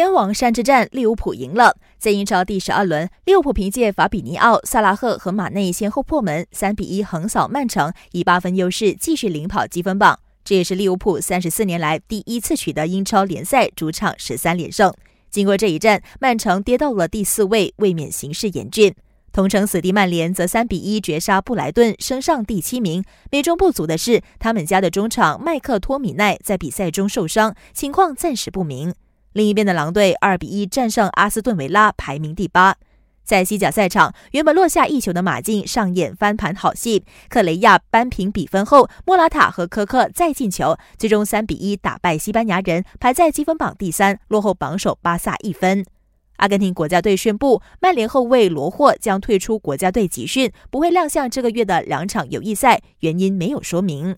天王山之战，利物浦赢了。在英超第十二轮，利物浦凭借法比尼奥、萨拉赫和马内先后破门，三比一横扫曼城，以八分优势继续领跑积分榜。这也是利物浦三十四年来第一次取得英超联赛主场十三连胜。经过这一战，曼城跌到了第四位，未免形势严峻。同城死敌曼联则三比一绝杀布莱顿，升上第七名。美中不足的是，他们家的中场麦克托米奈在比赛中受伤，情况暂时不明。另一边的狼队二比一战胜阿斯顿维拉，排名第八。在西甲赛场，原本落下一球的马竞上演翻盘好戏，克雷亚扳平比分后，莫拉塔和科克再进球，最终三比一打败西班牙人，排在积分榜第三，落后榜首巴萨一分。阿根廷国家队宣布，曼联后卫罗霍将退出国家队集训，不会亮相这个月的两场友谊赛，原因没有说明。